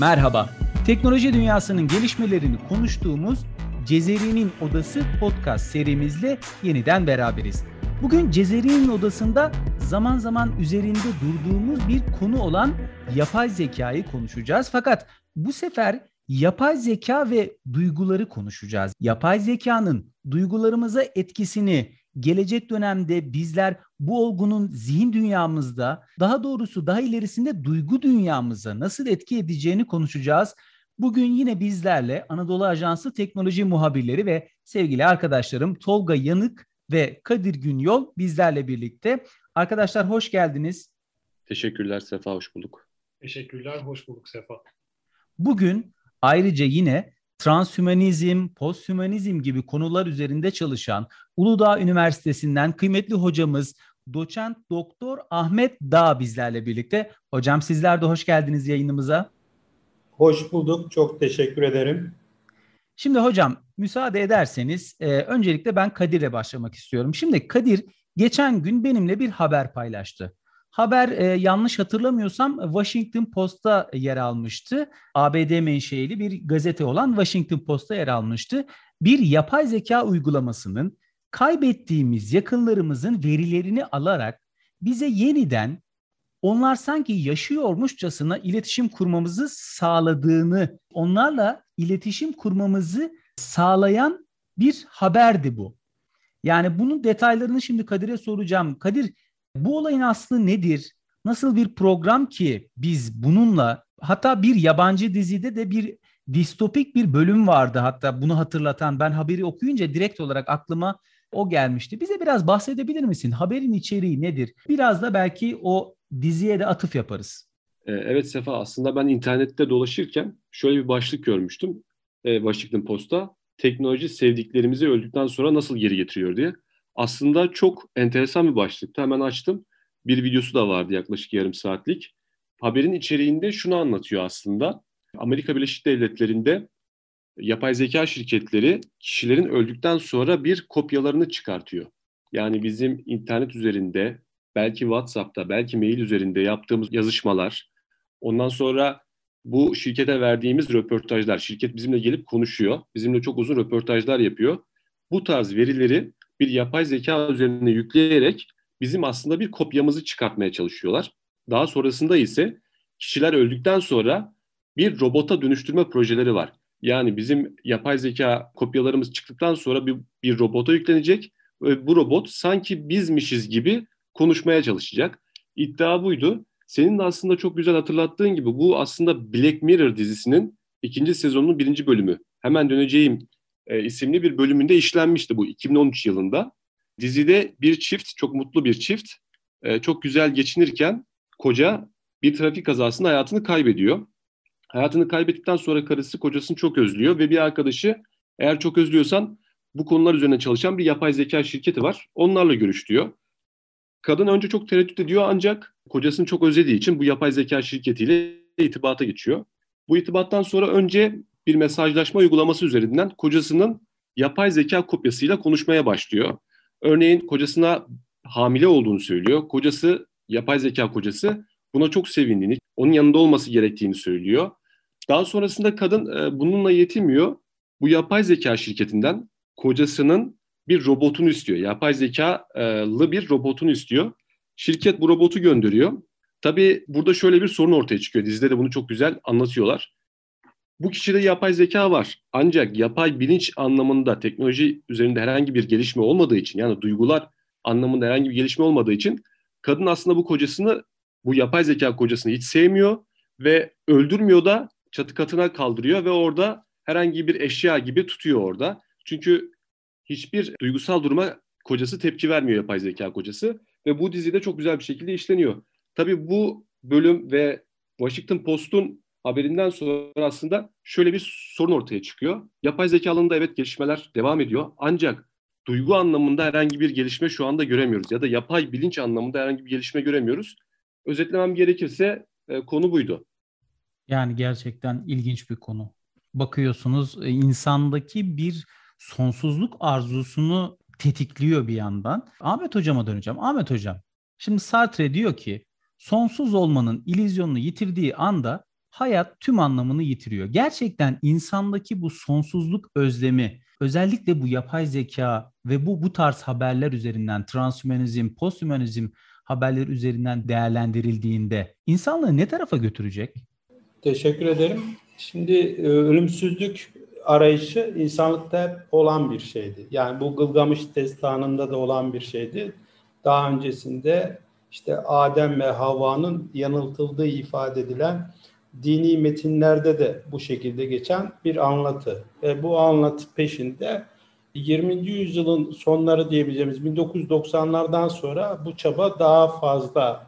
Merhaba. Teknoloji dünyasının gelişmelerini konuştuğumuz Cezeri'nin Odası podcast serimizle yeniden beraberiz. Bugün Cezeri'nin Odası'nda zaman zaman üzerinde durduğumuz bir konu olan yapay zekayı konuşacağız. Fakat bu sefer yapay zeka ve duyguları konuşacağız. Yapay zekanın duygularımıza etkisini gelecek dönemde bizler bu olgunun zihin dünyamızda, daha doğrusu daha ilerisinde duygu dünyamıza nasıl etki edeceğini konuşacağız. Bugün yine bizlerle Anadolu Ajansı teknoloji muhabirleri ve sevgili arkadaşlarım Tolga Yanık ve Kadir Günyol bizlerle birlikte. Arkadaşlar hoş geldiniz. Teşekkürler Sefa, hoş bulduk. Teşekkürler, hoş bulduk Sefa. Bugün ayrıca yine transhümanizm, posthümanizm gibi konular üzerinde çalışan Uludağ Üniversitesi'nden kıymetli hocamız doçent doktor Ahmet Dağ bizlerle birlikte. Hocam sizler de hoş geldiniz yayınımıza. Hoş bulduk. Çok teşekkür ederim. Şimdi hocam müsaade ederseniz e, öncelikle ben Kadir'le başlamak istiyorum. Şimdi Kadir geçen gün benimle bir haber paylaştı. Haber e, yanlış hatırlamıyorsam Washington Post'ta yer almıştı. ABD menşeili bir gazete olan Washington Post'ta yer almıştı. Bir yapay zeka uygulamasının kaybettiğimiz yakınlarımızın verilerini alarak bize yeniden onlar sanki yaşıyormuşçasına iletişim kurmamızı sağladığını, onlarla iletişim kurmamızı sağlayan bir haberdi bu. Yani bunun detaylarını şimdi Kadir'e soracağım. Kadir bu olayın aslı nedir? Nasıl bir program ki biz bununla hatta bir yabancı dizide de bir distopik bir bölüm vardı hatta bunu hatırlatan ben haberi okuyunca direkt olarak aklıma o gelmişti. Bize biraz bahsedebilir misin? Haberin içeriği nedir? Biraz da belki o diziye de atıf yaparız. Ee, evet Sefa aslında ben internette dolaşırken şöyle bir başlık görmüştüm. E, Washington Post'ta teknoloji sevdiklerimizi öldükten sonra nasıl geri getiriyor diye. Aslında çok enteresan bir başlıktı. Hemen açtım. Bir videosu da vardı yaklaşık yarım saatlik. Haberin içeriğinde şunu anlatıyor aslında. Amerika Birleşik Devletleri'nde yapay zeka şirketleri kişilerin öldükten sonra bir kopyalarını çıkartıyor. Yani bizim internet üzerinde, belki WhatsApp'ta, belki mail üzerinde yaptığımız yazışmalar, ondan sonra bu şirkete verdiğimiz röportajlar, şirket bizimle gelip konuşuyor, bizimle çok uzun röportajlar yapıyor. Bu tarz verileri bir yapay zeka üzerine yükleyerek bizim aslında bir kopyamızı çıkartmaya çalışıyorlar. Daha sonrasında ise kişiler öldükten sonra bir robota dönüştürme projeleri var. Yani bizim yapay zeka kopyalarımız çıktıktan sonra bir, bir robota yüklenecek ve bu robot sanki bizmişiz gibi konuşmaya çalışacak. İddia buydu. Senin de aslında çok güzel hatırlattığın gibi bu aslında Black Mirror dizisinin ikinci sezonunun birinci bölümü. Hemen döneceğim e, isimli bir bölümünde işlenmişti bu 2013 yılında. Dizide bir çift, çok mutlu bir çift, e, çok güzel geçinirken koca bir trafik kazasında hayatını kaybediyor. Hayatını kaybettikten sonra karısı kocasını çok özlüyor ve bir arkadaşı eğer çok özlüyorsan bu konular üzerine çalışan bir yapay zeka şirketi var. Onlarla görüş. Kadın önce çok tereddüt ediyor ancak kocasını çok özlediği için bu yapay zeka şirketiyle itibata geçiyor. Bu itibattan sonra önce bir mesajlaşma uygulaması üzerinden kocasının yapay zeka kopyasıyla konuşmaya başlıyor. Örneğin kocasına hamile olduğunu söylüyor. Kocası, yapay zeka kocası buna çok sevindiğini, onun yanında olması gerektiğini söylüyor. Daha sonrasında kadın e, bununla yetinmiyor. Bu yapay zeka şirketinden kocasının bir robotunu istiyor. Yapay zekalı bir robotunu istiyor. Şirket bu robotu gönderiyor. Tabii burada şöyle bir sorun ortaya çıkıyor. Dizide de bunu çok güzel anlatıyorlar. Bu kişide yapay zeka var. Ancak yapay bilinç anlamında teknoloji üzerinde herhangi bir gelişme olmadığı için yani duygular anlamında herhangi bir gelişme olmadığı için kadın aslında bu kocasını bu yapay zeka kocasını hiç sevmiyor ve öldürmüyor da çatı katına kaldırıyor ve orada herhangi bir eşya gibi tutuyor orada. Çünkü hiçbir duygusal duruma kocası tepki vermiyor yapay zeka kocası ve bu dizide çok güzel bir şekilde işleniyor. Tabii bu bölüm ve Washington Post'un haberinden sonra aslında şöyle bir sorun ortaya çıkıyor. Yapay zeka alanında evet gelişmeler devam ediyor ancak duygu anlamında herhangi bir gelişme şu anda göremiyoruz ya da yapay bilinç anlamında herhangi bir gelişme göremiyoruz. Özetlemem gerekirse e, konu buydu. Yani gerçekten ilginç bir konu. Bakıyorsunuz e, insandaki bir sonsuzluk arzusunu tetikliyor bir yandan. Ahmet hocama döneceğim. Ahmet hocam, şimdi Sartre diyor ki sonsuz olmanın ilizyonunu yitirdiği anda hayat tüm anlamını yitiriyor. Gerçekten insandaki bu sonsuzluk özlemi, özellikle bu yapay zeka ve bu bu tarz haberler üzerinden transhümanizm, posthümanizm haberleri üzerinden değerlendirildiğinde insanlığı ne tarafa götürecek? Teşekkür ederim. Şimdi e, ölümsüzlük arayışı insanlıkta hep olan bir şeydi. Yani bu Gılgamış destanında da olan bir şeydi. Daha öncesinde işte Adem ve Havva'nın yanıltıldığı ifade edilen dini metinlerde de bu şekilde geçen bir anlatı. Ve bu anlatı peşinde 20. yüzyılın sonları diyebileceğimiz 1990'lardan sonra bu çaba daha fazla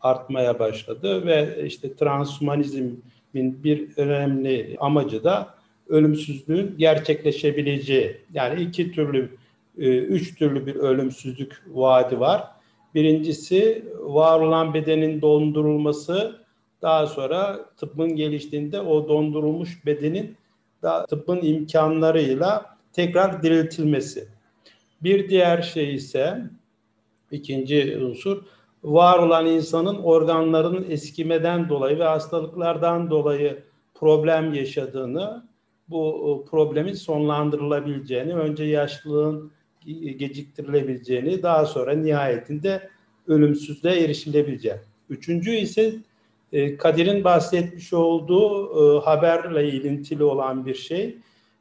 artmaya başladı ve işte transhumanizmin bir önemli amacı da ölümsüzlüğün gerçekleşebileceği. Yani iki türlü, e, üç türlü bir ölümsüzlük vaadi var. Birincisi var olan bedenin dondurulması, daha sonra tıbbın geliştiğinde o dondurulmuş bedenin da tıbbın imkanlarıyla tekrar diriltilmesi. Bir diğer şey ise ikinci unsur var olan insanın organlarının eskimeden dolayı ve hastalıklardan dolayı problem yaşadığını, bu problemin sonlandırılabileceğini, önce yaşlılığın geciktirilebileceğini, daha sonra nihayetinde ölümsüzlüğe erişilebileceği. Üçüncü ise e, Kadir'in bahsetmiş olduğu e, haberle ilintili olan bir şey.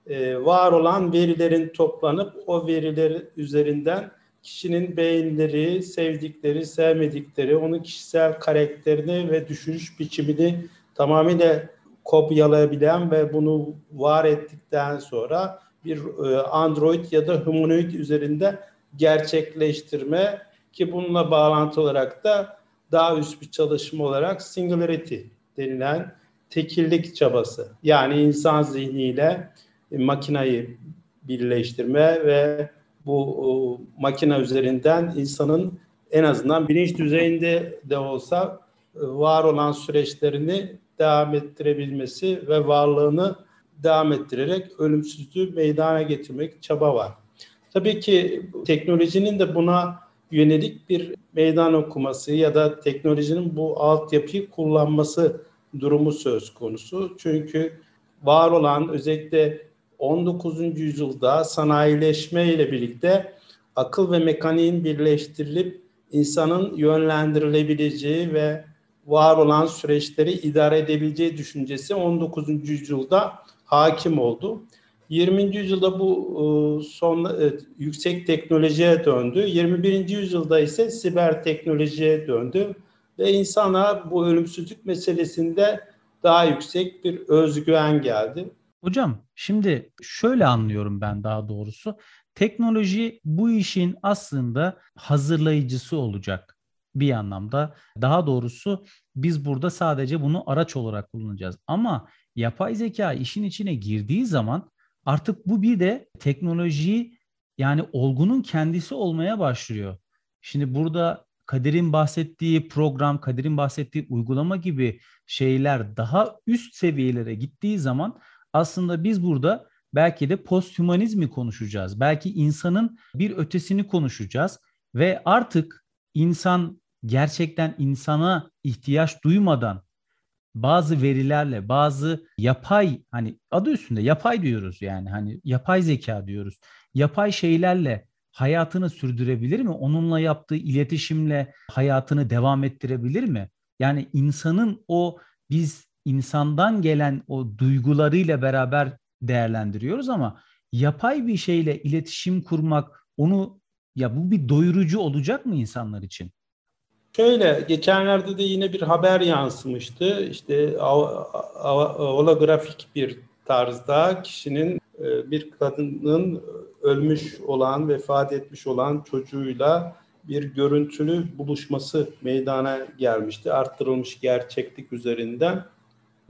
E, var olan verilerin toplanıp o veriler üzerinden kişinin beyinleri, sevdikleri, sevmedikleri, onun kişisel karakterini ve düşünüş biçimini tamamıyla kopyalayabilen ve bunu var ettikten sonra bir Android ya da humanoid üzerinde gerçekleştirme ki bununla bağlantı olarak da daha üst bir çalışma olarak singularity denilen tekillik çabası. Yani insan zihniyle e, makinayı birleştirme ve bu makine üzerinden insanın en azından bilinç düzeyinde de olsa e, var olan süreçlerini devam ettirebilmesi ve varlığını devam ettirerek ölümsüzlüğü meydana getirmek çaba var. Tabii ki teknolojinin de buna yönelik bir meydan okuması ya da teknolojinin bu altyapıyı kullanması durumu söz konusu. Çünkü var olan özellikle 19. yüzyılda sanayileşme ile birlikte akıl ve mekaniğin birleştirilip insanın yönlendirilebileceği ve var olan süreçleri idare edebileceği düşüncesi 19. yüzyılda hakim oldu. 20. yüzyılda bu e, son e, yüksek teknolojiye döndü. 21. yüzyılda ise siber teknolojiye döndü ve insana bu ölümsüzlük meselesinde daha yüksek bir özgüven geldi. Hocam şimdi şöyle anlıyorum ben daha doğrusu. Teknoloji bu işin aslında hazırlayıcısı olacak bir anlamda. Daha doğrusu biz burada sadece bunu araç olarak kullanacağız. Ama yapay zeka işin içine girdiği zaman artık bu bir de teknolojiyi yani olgunun kendisi olmaya başlıyor. Şimdi burada Kadir'in bahsettiği program, Kadir'in bahsettiği uygulama gibi şeyler daha üst seviyelere gittiği zaman aslında biz burada belki de posthumanizmi konuşacağız. Belki insanın bir ötesini konuşacağız ve artık insan gerçekten insana ihtiyaç duymadan bazı verilerle, bazı yapay hani adı üstünde yapay diyoruz yani hani yapay zeka diyoruz. Yapay şeylerle hayatını sürdürebilir mi? Onunla yaptığı iletişimle hayatını devam ettirebilir mi? Yani insanın o biz insandan gelen o duygularıyla beraber değerlendiriyoruz ama yapay bir şeyle iletişim kurmak onu ya bu bir doyurucu olacak mı insanlar için? Şöyle geçenlerde de yine bir haber yansımıştı. İşte holografik bir tarzda kişinin e, bir kadının ölmüş olan, vefat etmiş olan çocuğuyla bir görüntülü buluşması meydana gelmişti. Arttırılmış gerçeklik üzerinden.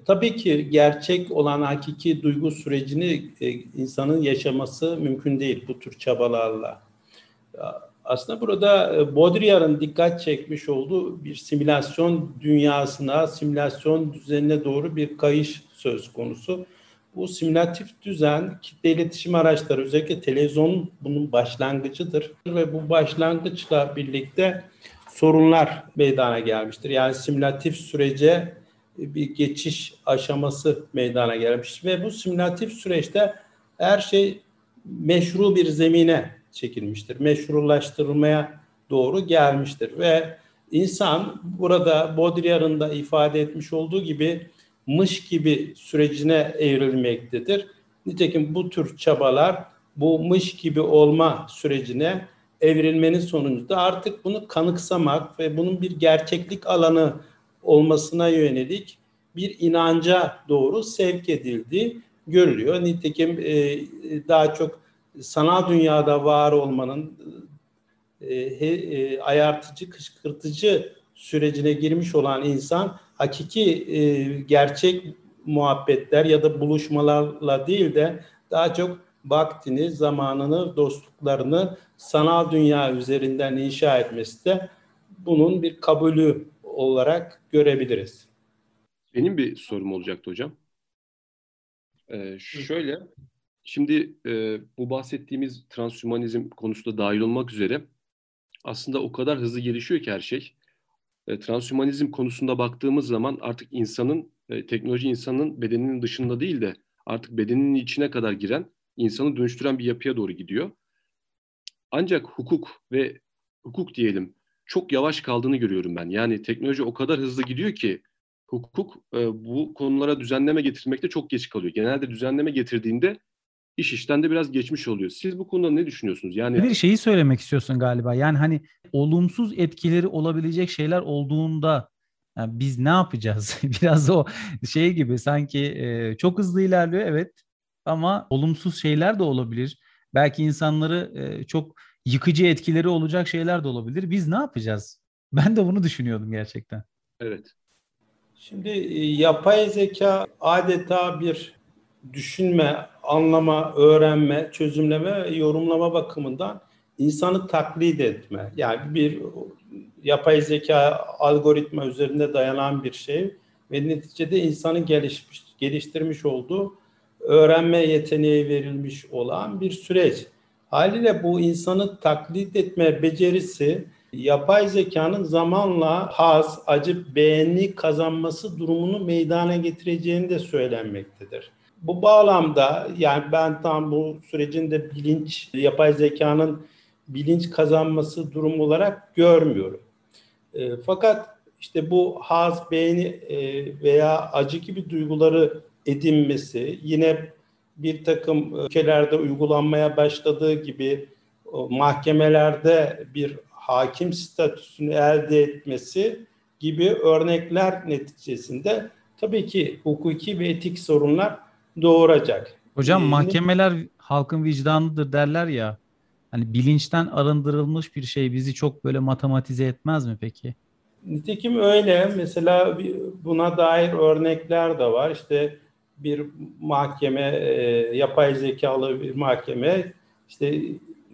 Tabii ki gerçek olan hakiki duygu sürecini e, insanın yaşaması mümkün değil bu tür çabalarla. Aslında burada e, Baudrillard'ın dikkat çekmiş olduğu bir simülasyon dünyasına, simülasyon düzenine doğru bir kayış söz konusu. Bu simülatif düzen kitle iletişim araçları özellikle televizyon bunun başlangıcıdır ve bu başlangıçla birlikte sorunlar meydana gelmiştir. Yani simülatif sürece bir geçiş aşaması meydana gelmiş ve bu simülatif süreçte her şey meşru bir zemine çekilmiştir. Meşrulaştırılmaya doğru gelmiştir ve insan burada Baudrillard'ın da ifade etmiş olduğu gibi mış gibi sürecine evrilmektedir. Nitekim bu tür çabalar bu mış gibi olma sürecine evrilmenin sonucunda artık bunu kanıksamak ve bunun bir gerçeklik alanı olmasına yönelik bir inanca doğru sevk edildi görülüyor. Nitekim e, daha çok sanal dünyada var olmanın e, e, ayartıcı, kışkırtıcı sürecine girmiş olan insan hakiki e, gerçek muhabbetler ya da buluşmalarla değil de daha çok vaktini, zamanını, dostluklarını sanal dünya üzerinden inşa etmesi de bunun bir kabulü olarak görebiliriz. Benim bir sorum olacaktı hocam. Ee, şöyle, şimdi e, bu bahsettiğimiz transhümanizm konusu da dahil olmak üzere aslında o kadar hızlı gelişiyor ki her şey. E, transhümanizm konusunda baktığımız zaman artık insanın, e, teknoloji insanın bedeninin dışında değil de artık bedeninin içine kadar giren, insanı dönüştüren bir yapıya doğru gidiyor. Ancak hukuk ve hukuk diyelim çok yavaş kaldığını görüyorum ben. Yani teknoloji o kadar hızlı gidiyor ki hukuk e, bu konulara düzenleme getirmekte çok geç kalıyor. Genelde düzenleme getirdiğinde iş işten de biraz geçmiş oluyor. Siz bu konuda ne düşünüyorsunuz? Yani bir şeyi söylemek istiyorsun galiba. Yani hani olumsuz etkileri olabilecek şeyler olduğunda yani biz ne yapacağız? biraz o şey gibi sanki e, çok hızlı ilerliyor evet ama olumsuz şeyler de olabilir. Belki insanları e, çok yıkıcı etkileri olacak şeyler de olabilir. Biz ne yapacağız? Ben de bunu düşünüyordum gerçekten. Evet. Şimdi e, yapay zeka adeta bir düşünme, anlama, öğrenme, çözümleme ve yorumlama bakımından insanı taklit etme. Yani bir yapay zeka algoritma üzerinde dayanan bir şey ve neticede insanın gelişmiş, geliştirmiş olduğu öğrenme yeteneği verilmiş olan bir süreç. Haliyle bu insanı taklit etme becerisi yapay zekanın zamanla haz, acı, beğeni kazanması durumunu meydana getireceğini de söylenmektedir. Bu bağlamda yani ben tam bu sürecin de bilinç, yapay zekanın bilinç kazanması durum olarak görmüyorum. E, fakat işte bu haz, beğeni e, veya acı gibi duyguları edinmesi yine bir takım ülkelerde uygulanmaya başladığı gibi mahkemelerde bir hakim statüsünü elde etmesi gibi örnekler neticesinde tabii ki hukuki ve etik sorunlar doğuracak. Hocam ee, mahkemeler halkın vicdanıdır derler ya. Hani bilinçten arındırılmış bir şey bizi çok böyle matematize etmez mi peki? Nitekim öyle. Mesela buna dair örnekler de var. İşte bir mahkeme, e, yapay zekalı bir mahkeme işte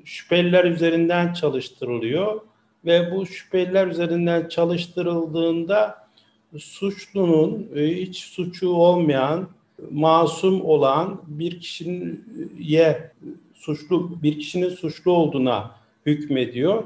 şüpheliler üzerinden çalıştırılıyor ve bu şüpheliler üzerinden çalıştırıldığında suçlunun e, hiç suçu olmayan, masum olan bir kişinin ye suçlu bir kişinin suçlu olduğuna hükmediyor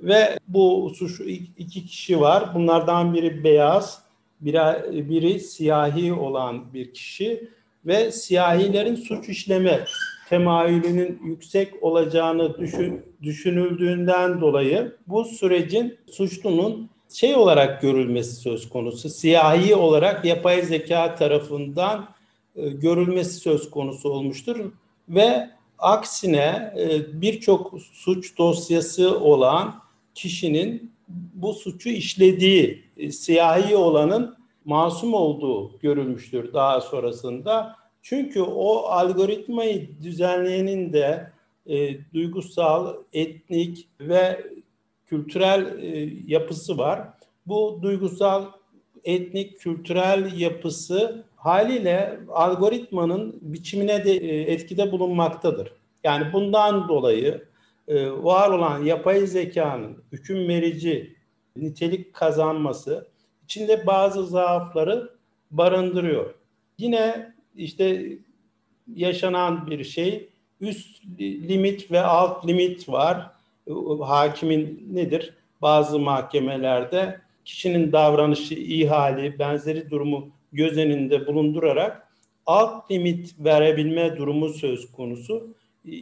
ve bu suç iki kişi var. Bunlardan biri beyaz, biri, biri siyahi olan bir kişi ve siyahilerin suç işleme temayülünün yüksek olacağını düşün, düşünüldüğünden dolayı bu sürecin suçlunun şey olarak görülmesi söz konusu. Siyahi olarak yapay zeka tarafından görülmesi söz konusu olmuştur ve aksine e, birçok suç dosyası olan kişinin bu suçu işlediği, e, siyahi olanın masum olduğu görülmüştür daha sonrasında. Çünkü o algoritmayı düzenleyenin de e, duygusal, etnik ve kültürel e, yapısı var. Bu duygusal, etnik, kültürel yapısı haliyle algoritmanın biçimine de e, etkide bulunmaktadır. Yani bundan dolayı e, var olan yapay zekanın hüküm verici nitelik kazanması içinde bazı zaafları barındırıyor. Yine işte yaşanan bir şey üst limit ve alt limit var. Hakimin nedir? Bazı mahkemelerde kişinin davranışı, ihali, benzeri durumu göz önünde bulundurarak alt limit verebilme durumu söz konusu.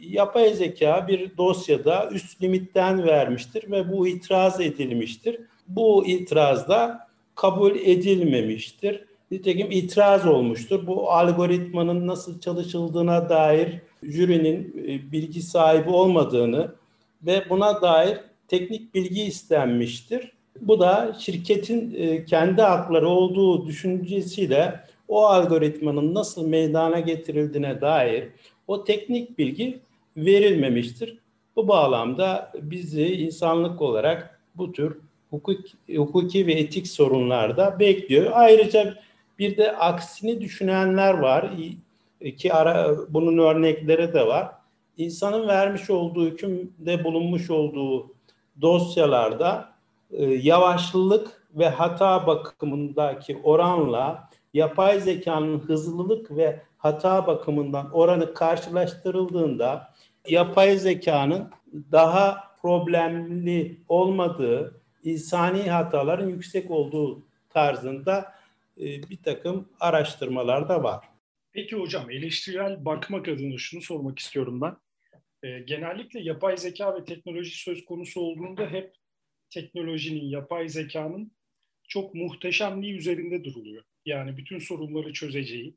Yapay zeka bir dosyada üst limitten vermiştir ve bu itiraz edilmiştir. Bu itiraz da kabul edilmemiştir. Nitekim itiraz olmuştur. Bu algoritmanın nasıl çalışıldığına dair jürinin e, bilgi sahibi olmadığını ve buna dair teknik bilgi istenmiştir. Bu da şirketin e, kendi hakları olduğu düşüncesiyle o algoritmanın nasıl meydana getirildiğine dair o teknik bilgi verilmemiştir. Bu bağlamda bizi insanlık olarak bu tür hukuk, hukuki ve etik sorunlarda bekliyor. Ayrıca bir de aksini düşünenler var ki ara bunun örnekleri de var. İnsanın vermiş olduğu hükümde bulunmuş olduğu dosyalarda yavaşlılık ve hata bakımındaki oranla yapay zekanın hızlılık ve hata bakımından oranı karşılaştırıldığında yapay zekanın daha problemli olmadığı, insani hataların yüksek olduğu tarzında e, bir takım araştırmalar da var. Peki hocam eleştirel bakmak adına şunu sormak istiyorum ben. E, genellikle yapay zeka ve teknoloji söz konusu olduğunda hep teknolojinin, yapay zekanın çok muhteşemliği üzerinde duruluyor. Yani bütün sorunları çözeceği.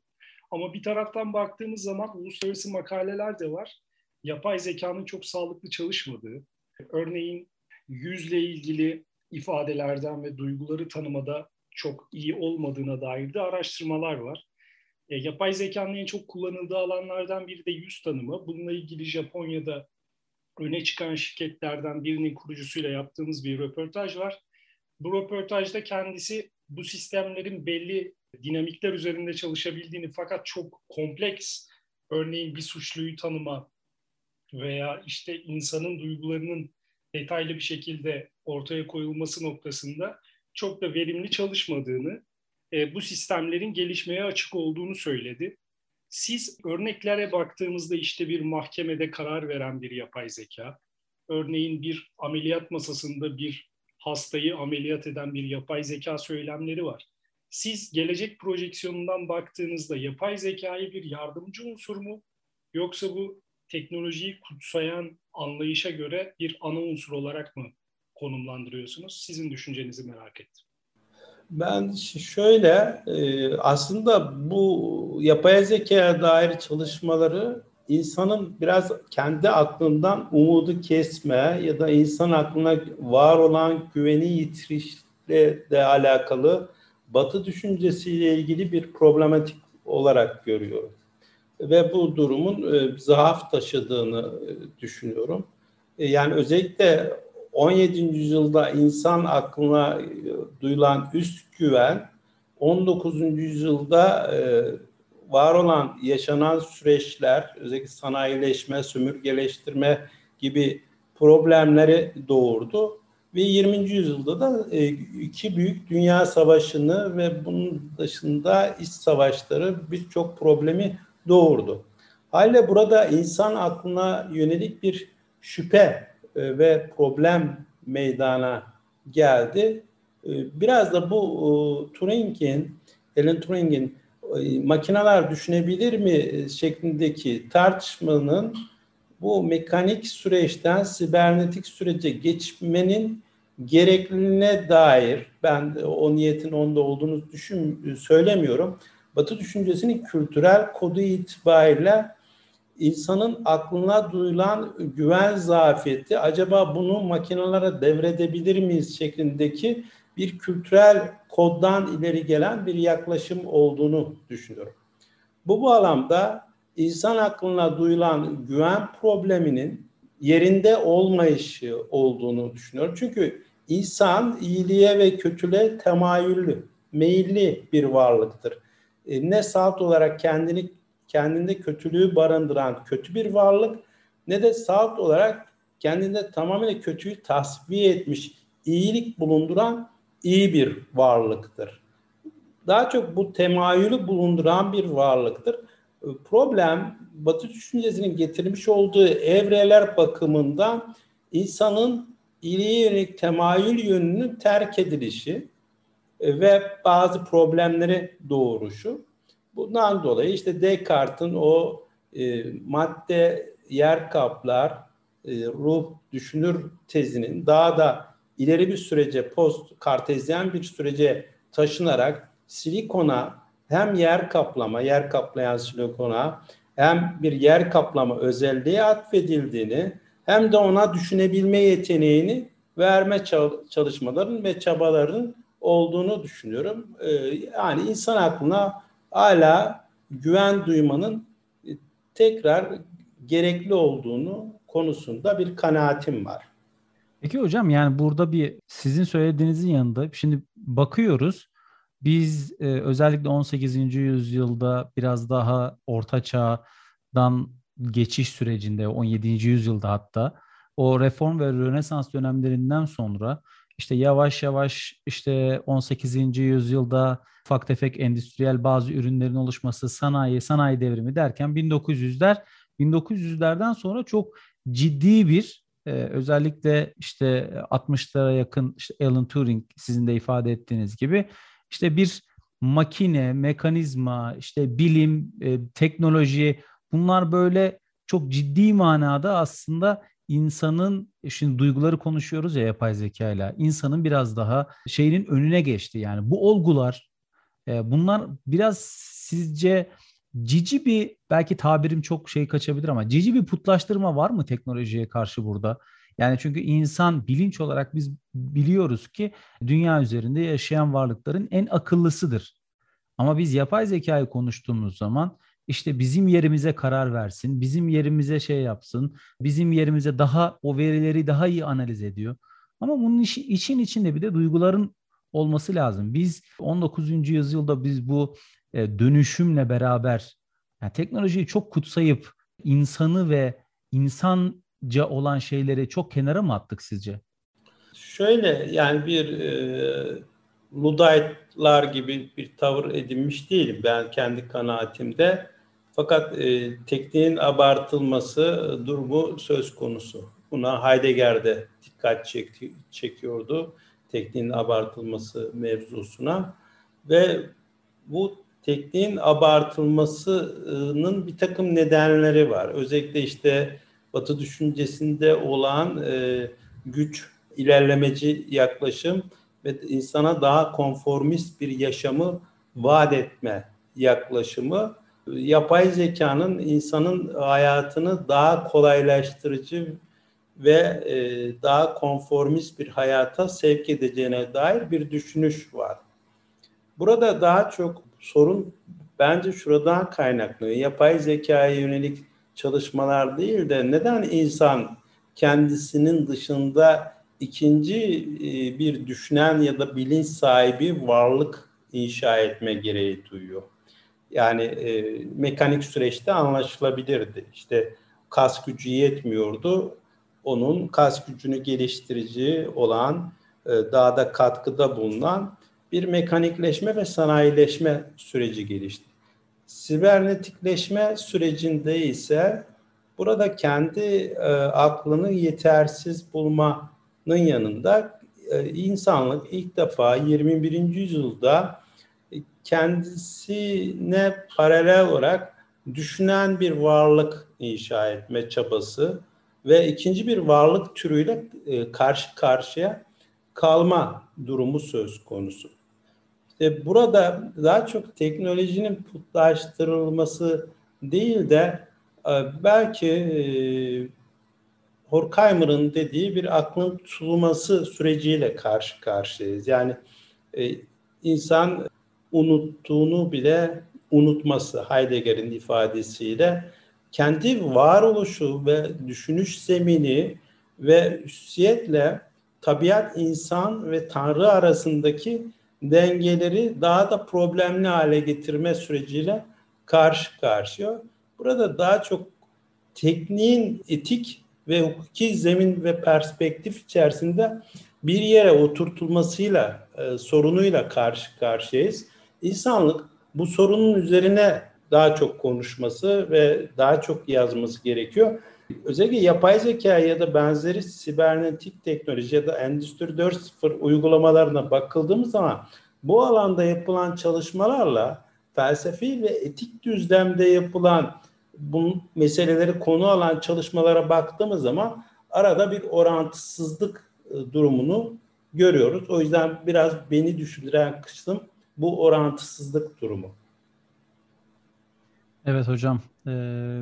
Ama bir taraftan baktığımız zaman uluslararası makaleler de var. Yapay zekanın çok sağlıklı çalışmadığı, örneğin yüzle ilgili ifadelerden ve duyguları tanımada çok iyi olmadığına dair de araştırmalar var. E, yapay zekanın en çok kullanıldığı alanlardan biri de yüz tanımı. Bununla ilgili Japonya'da öne çıkan şirketlerden birinin kurucusuyla yaptığımız bir röportaj var. Bu röportajda kendisi bu sistemlerin belli dinamikler üzerinde çalışabildiğini fakat çok kompleks, örneğin bir suçluyu tanıma veya işte insanın duygularının detaylı bir şekilde ortaya koyulması noktasında çok da verimli çalışmadığını, e, bu sistemlerin gelişmeye açık olduğunu söyledi. Siz örneklere baktığımızda işte bir mahkemede karar veren bir yapay zeka, örneğin bir ameliyat masasında bir hastayı ameliyat eden bir yapay zeka söylemleri var. Siz gelecek projeksiyonundan baktığınızda yapay zekayı bir yardımcı unsur mu yoksa bu teknolojiyi kutsayan anlayışa göre bir ana unsur olarak mı konumlandırıyorsunuz? Sizin düşüncenizi merak ettim. Ben şöyle e, aslında bu yapay zekaya dair çalışmaları insanın biraz kendi aklından umudu kesme ya da insan aklına var olan güveni yitirişle de alakalı Batı düşüncesiyle ilgili bir problematik olarak görüyorum. Ve bu durumun e, zaaf taşıdığını e, düşünüyorum. Yani özellikle 17. yüzyılda insan aklına e, duyulan üst güven 19. yüzyılda e, var olan yaşanan süreçler özellikle sanayileşme, sömürgeleştirme gibi problemleri doğurdu. Ve 20. yüzyılda da e, iki büyük dünya savaşını ve bunun dışında iç savaşları birçok problemi doğurdu. Haliyle burada insan aklına yönelik bir şüphe e, ve problem meydana geldi. E, biraz da bu e, Turing'in, Alan Turing'in makineler düşünebilir mi şeklindeki tartışmanın bu mekanik süreçten sibernetik sürece geçmenin gerekliliğine dair ben o niyetin onda olduğunu düşün söylemiyorum. Batı düşüncesinin kültürel kodu itibariyle insanın aklına duyulan güven zafiyeti acaba bunu makinelere devredebilir miyiz şeklindeki bir kültürel koddan ileri gelen bir yaklaşım olduğunu düşünüyorum. Bu bağlamda insan aklına duyulan güven probleminin yerinde olmayışı olduğunu düşünüyorum. Çünkü insan iyiliğe ve kötülüğe temayüllü, meyilli bir varlıktır. E, ne saat olarak kendini kendinde kötülüğü barındıran kötü bir varlık ne de salt olarak kendinde tamamen kötüyü tasfiye etmiş, iyilik bulunduran iyi bir varlıktır. Daha çok bu temayülü bulunduran bir varlıktır. Problem Batı düşüncesinin getirmiş olduğu evreler bakımından insanın iyiliğe yönelik temayül yönünün terk edilişi e, ve bazı problemleri doğuruşu. Bundan dolayı işte Descartes'in o e, madde yer kaplar, e, ruh düşünür tezinin daha da ileri bir sürece post kartezyen bir sürece taşınarak silikona hem yer kaplama, yer kaplayan silikona hem bir yer kaplama özelliği atfedildiğini hem de ona düşünebilme yeteneğini verme çalışmaların ve çabaların olduğunu düşünüyorum. Ee, yani insan aklına hala güven duymanın e, tekrar gerekli olduğunu konusunda bir kanaatim var. Peki hocam yani burada bir sizin söylediğinizin yanında şimdi bakıyoruz biz e, özellikle 18. yüzyılda biraz daha orta çağdan geçiş sürecinde 17. yüzyılda hatta o reform ve rönesans dönemlerinden sonra işte yavaş yavaş işte 18. yüzyılda ufak tefek endüstriyel bazı ürünlerin oluşması, sanayi, sanayi devrimi derken 1900'ler 1900'lerden sonra çok ciddi bir e, özellikle işte 60'lara yakın işte Alan Turing sizin de ifade ettiğiniz gibi işte bir makine, mekanizma, işte bilim, e, teknoloji bunlar böyle çok ciddi manada aslında insanın şimdi duyguları konuşuyoruz ya yapay zeka ile insanın biraz daha şeyinin önüne geçti. Yani bu olgular e, bunlar biraz sizce cici bir belki tabirim çok şey kaçabilir ama cici bir putlaştırma var mı teknolojiye karşı burada? Yani çünkü insan bilinç olarak biz biliyoruz ki dünya üzerinde yaşayan varlıkların en akıllısıdır. Ama biz yapay zekayı konuştuğumuz zaman işte bizim yerimize karar versin, bizim yerimize şey yapsın, bizim yerimize daha o verileri daha iyi analiz ediyor. Ama bunun işi, için içinde bir de duyguların olması lazım. Biz 19. yüzyılda biz bu e, dönüşümle beraber yani teknolojiyi çok kutsayıp insanı ve insanca olan şeyleri çok kenara mı attık sizce? Şöyle yani bir e, Luddite'lar gibi bir tavır edinmiş değilim ben kendi kanaatimde. Fakat e, tekniğin abartılması durumu söz konusu. Buna Heidegger'de dikkat çekti, çekiyordu tekniğin abartılması mevzusuna ve bu tekniğin abartılmasının bir takım nedenleri var. Özellikle işte Batı düşüncesinde olan e, güç, ilerlemeci yaklaşım ve insana daha konformist bir yaşamı vaat etme yaklaşımı yapay zekanın insanın hayatını daha kolaylaştırıcı ve e, daha konformist bir hayata sevk edeceğine dair bir düşünüş var. Burada daha çok sorun bence şuradan kaynaklanıyor. Yapay zekaya yönelik çalışmalar değil de neden insan kendisinin dışında ikinci e, bir düşünen ya da bilinç sahibi varlık inşa etme gereği duyuyor? Yani e, mekanik süreçte anlaşılabilirdi. İşte kas gücü yetmiyordu. Onun kas gücünü geliştirici olan, e, daha da katkıda bulunan bir mekanikleşme ve sanayileşme süreci gelişti. Sibernetikleşme sürecinde ise burada kendi e, aklını yetersiz bulmanın yanında e, insanlık ilk defa 21. yüzyılda kendisine paralel olarak düşünen bir varlık inşa etme çabası ve ikinci bir varlık türüyle e, karşı karşıya kalma durumu söz konusu. İşte burada daha çok teknolojinin putlaştırılması değil de e, belki e, Horkheimer'ın dediği bir aklın tutulması süreciyle karşı karşıyayız. Yani insan unuttuğunu bile unutması Heidegger'in ifadesiyle kendi varoluşu ve düşünüş zemini ve üssiyetle tabiat, insan ve Tanrı arasındaki dengeleri daha da problemli hale getirme süreciyle karşı karşıya. Burada daha çok tekniğin etik ve hukuki zemin ve perspektif içerisinde bir yere oturtulmasıyla, e, sorunuyla karşı karşıyayız. İnsanlık bu sorunun üzerine daha çok konuşması ve daha çok yazması gerekiyor. Özellikle yapay zeka ya da benzeri sibernetik teknoloji ya da Endüstri 4.0 uygulamalarına bakıldığımız zaman Bu alanda yapılan çalışmalarla felsefi ve etik düzlemde yapılan bu meseleleri konu alan çalışmalara baktığımız zaman arada bir orantısızlık e, durumunu görüyoruz. O yüzden biraz beni düşündüren kısım bu orantısızlık durumu. Evet hocam, e,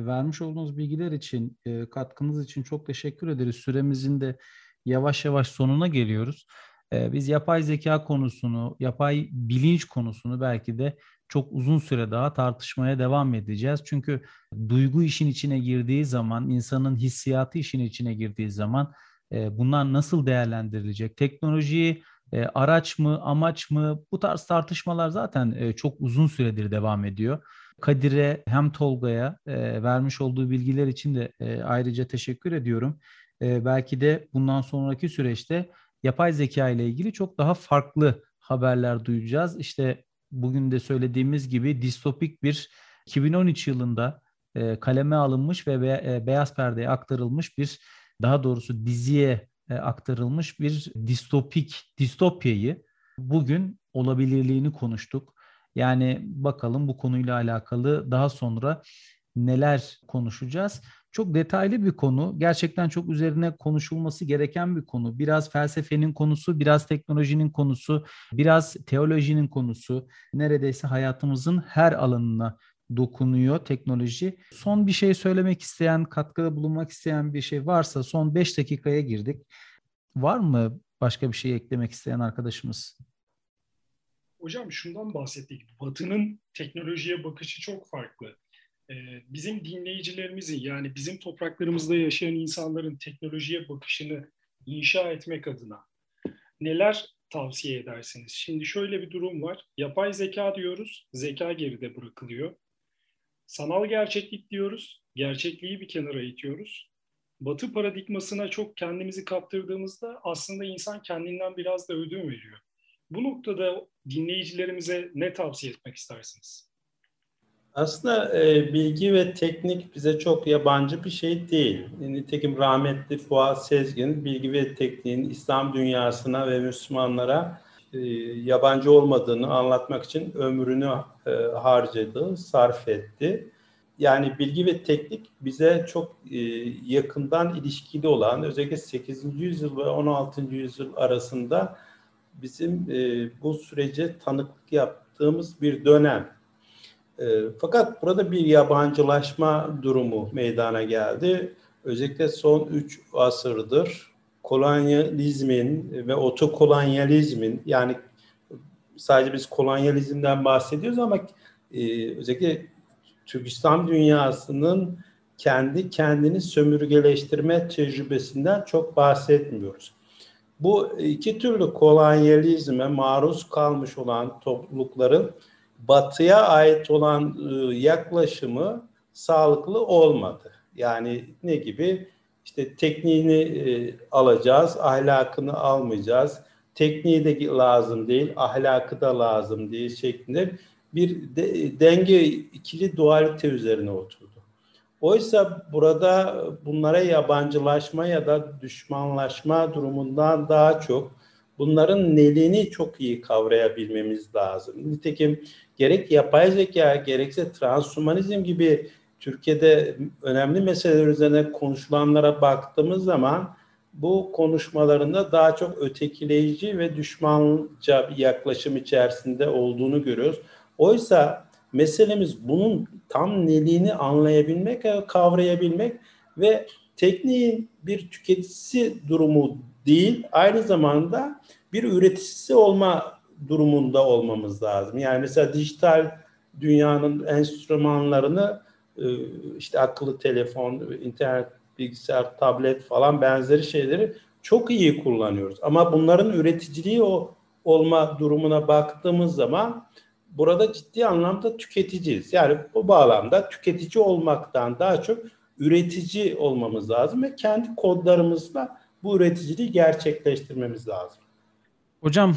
vermiş olduğunuz bilgiler için, e, katkınız için çok teşekkür ederiz. Süremizin de yavaş yavaş sonuna geliyoruz. E, biz yapay zeka konusunu, yapay bilinç konusunu belki de çok uzun süre daha tartışmaya devam edeceğiz. Çünkü duygu işin içine girdiği zaman, insanın hissiyatı işin içine girdiği zaman e, bunlar nasıl değerlendirilecek? Teknolojiyi e, araç mı, amaç mı? Bu tarz tartışmalar zaten e, çok uzun süredir devam ediyor. Kadir'e hem Tolga'ya e, vermiş olduğu bilgiler için de e, ayrıca teşekkür ediyorum. E, belki de bundan sonraki süreçte yapay zeka ile ilgili çok daha farklı haberler duyacağız. İşte bugün de söylediğimiz gibi distopik bir 2013 yılında e, kaleme alınmış ve be, e, beyaz perdeye aktarılmış bir daha doğrusu diziye aktarılmış bir distopik distopyayı bugün olabilirliğini konuştuk. Yani bakalım bu konuyla alakalı daha sonra neler konuşacağız. Çok detaylı bir konu. Gerçekten çok üzerine konuşulması gereken bir konu. Biraz felsefenin konusu, biraz teknolojinin konusu, biraz teolojinin konusu. Neredeyse hayatımızın her alanına dokunuyor teknoloji. Son bir şey söylemek isteyen, katkıda bulunmak isteyen bir şey varsa son 5 dakikaya girdik. Var mı başka bir şey eklemek isteyen arkadaşımız? Hocam şundan bahsettik. Batı'nın teknolojiye bakışı çok farklı. Ee, bizim dinleyicilerimizin yani bizim topraklarımızda yaşayan insanların teknolojiye bakışını inşa etmek adına neler tavsiye edersiniz? Şimdi şöyle bir durum var. Yapay zeka diyoruz, zeka geride bırakılıyor. Sanal gerçeklik diyoruz, gerçekliği bir kenara itiyoruz. Batı paradigmasına çok kendimizi kaptırdığımızda aslında insan kendinden biraz da ödün veriyor. Bu noktada dinleyicilerimize ne tavsiye etmek istersiniz? Aslında e, bilgi ve teknik bize çok yabancı bir şey değil. Nitekim rahmetli Fuat Sezgin bilgi ve tekniğin İslam dünyasına ve Müslümanlara yabancı olmadığını anlatmak için ömrünü e, harcadı, sarf etti. Yani bilgi ve teknik bize çok e, yakından ilişkili olan özellikle 8. yüzyıl ve 16. yüzyıl arasında bizim e, bu sürece tanıklık yaptığımız bir dönem. E, fakat burada bir yabancılaşma durumu meydana geldi. Özellikle son 3 asırdır kolonyalizmin ve otokolonyalizmin yani sadece biz kolonyalizmden bahsediyoruz ama e, özellikle Türk İslam dünyasının kendi kendini sömürgeleştirme tecrübesinden çok bahsetmiyoruz. Bu iki türlü kolonyalizme maruz kalmış olan toplulukların batıya ait olan ıı, yaklaşımı sağlıklı olmadı. Yani ne gibi? İşte tekniğini ıı, alacağız, ahlakını almayacağız. Tekniği de lazım değil, ahlakı da lazım değil şeklinde bir de, denge ikili dualite üzerine oturdu. Oysa burada bunlara yabancılaşma ya da düşmanlaşma durumundan daha çok bunların neliğini çok iyi kavrayabilmemiz lazım. Nitekim gerek yapay zeka gerekse transhumanizm gibi Türkiye'de önemli meseleler üzerine konuşulanlara baktığımız zaman bu konuşmalarında daha çok ötekileyici ve düşmanca bir yaklaşım içerisinde olduğunu görüyoruz. Oysa meselemiz bunun tam neliğini anlayabilmek, kavrayabilmek ve tekniğin bir tüketicisi durumu değil, aynı zamanda bir üreticisi olma durumunda olmamız lazım. Yani mesela dijital dünyanın enstrümanlarını işte akıllı telefon, internet, bilgisayar, tablet falan benzeri şeyleri çok iyi kullanıyoruz. Ama bunların üreticiliği o olma durumuna baktığımız zaman burada ciddi anlamda tüketiciyiz. Yani bu bağlamda tüketici olmaktan daha çok üretici olmamız lazım ve kendi kodlarımızla bu üreticiliği gerçekleştirmemiz lazım. Hocam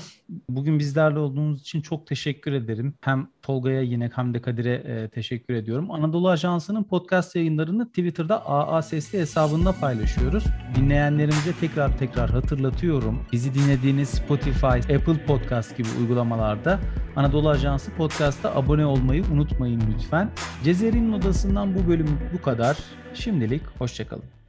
bugün bizlerle olduğunuz için çok teşekkür ederim. Hem Tolga'ya yine hem de Kadir'e e, teşekkür ediyorum. Anadolu Ajansı'nın podcast yayınlarını Twitter'da AA Sesli hesabında paylaşıyoruz. Dinleyenlerimize tekrar tekrar hatırlatıyorum. Bizi dinlediğiniz Spotify, Apple Podcast gibi uygulamalarda Anadolu Ajansı Podcast'a abone olmayı unutmayın lütfen. Cezeri'nin odasından bu bölüm bu kadar. Şimdilik hoşçakalın.